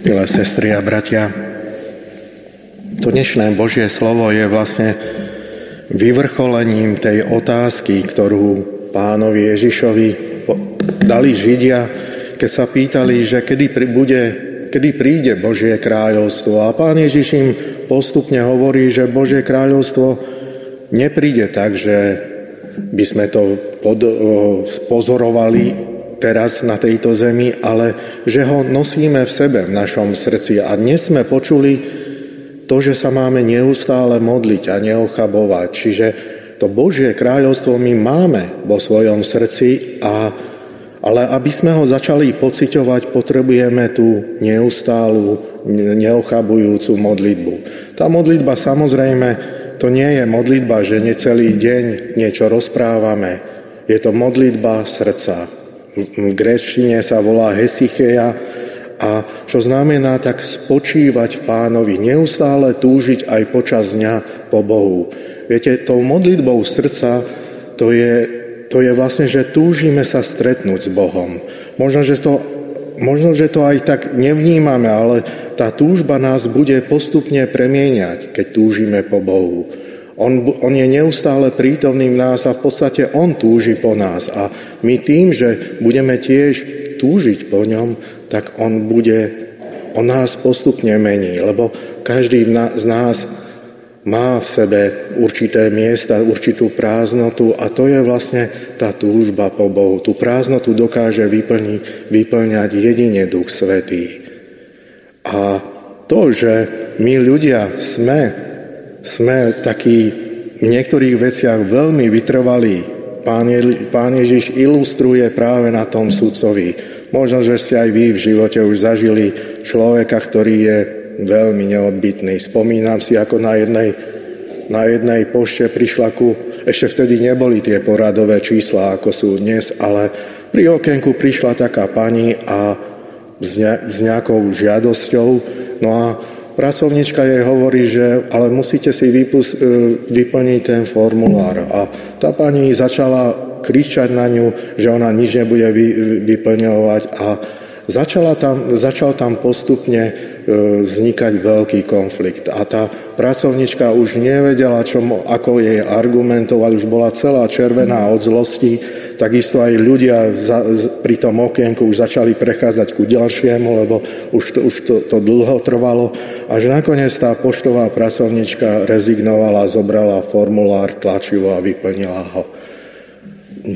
Milé sestry a bratia, to dnešné Božie slovo je vlastne vyvrcholením tej otázky, ktorú pánovi Ježišovi dali Židia, keď sa pýtali, že kedy, bude, kedy príde Božie kráľovstvo. A pán Ježiš im postupne hovorí, že Božie kráľovstvo nepríde tak, že by sme to pod, pozorovali teraz na tejto zemi, ale že ho nosíme v sebe, v našom srdci. A dnes sme počuli to, že sa máme neustále modliť a neochabovať. Čiže to Božie kráľovstvo my máme vo svojom srdci, a, ale aby sme ho začali pociťovať, potrebujeme tú neustálu, neochabujúcu modlitbu. Tá modlitba samozrejme, to nie je modlitba, že necelý deň niečo rozprávame. Je to modlitba srdca. V gréčtine sa volá hesycheia, a čo znamená tak spočívať v pánovi, neustále túžiť aj počas dňa po Bohu. Viete, tou modlitbou srdca to je, to je vlastne, že túžime sa stretnúť s Bohom. Možno že, to, možno, že to aj tak nevnímame, ale tá túžba nás bude postupne premieňať, keď túžime po Bohu. On, on je neustále prítomný v nás a v podstate On túži po nás. A my tým, že budeme tiež túžiť po ňom, tak on bude, on nás postupne mení, lebo každý z nás má v sebe určité miesta, určitú prázdnotu a to je vlastne tá túžba po Bohu. Tú prázdnotu dokáže vyplniť, vyplňať jedine Duch Svetý. A to, že my ľudia sme, sme takí v niektorých veciach veľmi vytrvalí, Pán, Je, Pán Ježiš ilustruje práve na tom sudcovi. Možno, že ste aj vy v živote už zažili človeka, ktorý je veľmi neodbitný. Spomínam si, ako na jednej, na jednej pošte prišla ku, ešte vtedy neboli tie poradové čísla, ako sú dnes, ale pri okenku prišla taká pani a s, ne, s nejakou žiadosťou, no a pracovnička jej hovorí, že ale musíte si vypus, e, vyplniť ten formulár. A tá pani začala kričať na ňu, že ona nič nebude vy, vyplňovať a začala tam, začal tam postupne vznikať veľký konflikt. A tá pracovnička už nevedela, čo, ako jej argumentovať, už bola celá červená od zlosti, takisto aj ľudia za, pri tom okienku už začali prechádzať ku ďalšiemu, lebo už to, už to, to dlho trvalo, až nakoniec tá poštová pracovnička rezignovala, zobrala formulár, tlačivo a vyplnila ho.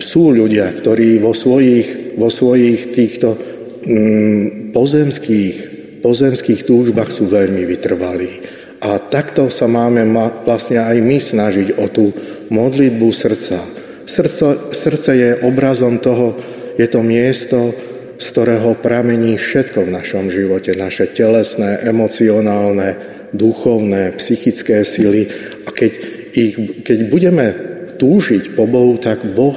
Sú ľudia, ktorí vo svojich, vo svojich týchto mm, pozemských, pozemských túžbách sú veľmi vytrvalí. A takto sa máme vlastne aj my snažiť o tú modlitbu srdca. Srdce, srdce je obrazom toho, je to miesto, z ktorého pramení všetko v našom živote, naše telesné, emocionálne, duchovné, psychické sily. A keď, ich, keď budeme túžiť po Bohu, tak Boh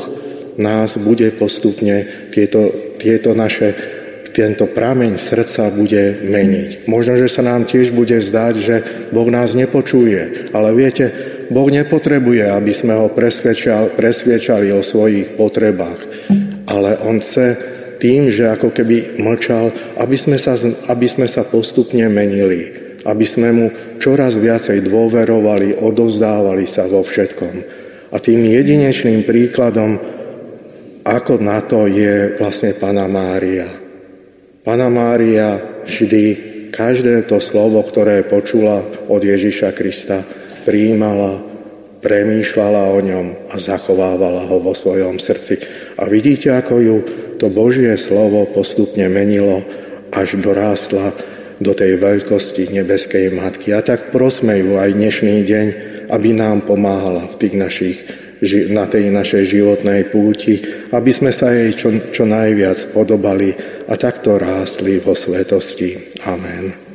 nás bude postupne tieto, tieto naše tento prameň srdca bude meniť. Možno, že sa nám tiež bude zdať, že Boh nás nepočuje, ale viete, Boh nepotrebuje, aby sme ho presviečali, presviečali o svojich potrebách, ale On chce tým, že ako keby mlčal, aby sme sa, aby sme sa postupne menili, aby sme mu čoraz viacej dôverovali, odovzdávali sa vo všetkom. A tým jedinečným príkladom ako na to je vlastne Pana Mária. Pana Mária vždy každé to slovo, ktoré počula od Ježiša Krista, prijímala, premýšľala o ňom a zachovávala ho vo svojom srdci. A vidíte, ako ju to Božie slovo postupne menilo, až dorástla do tej veľkosti nebeskej matky. A tak prosme ju aj dnešný deň, aby nám pomáhala v tých našich na tej našej životnej púti, aby sme sa jej čo, čo najviac podobali a takto rástli vo svetosti. Amen.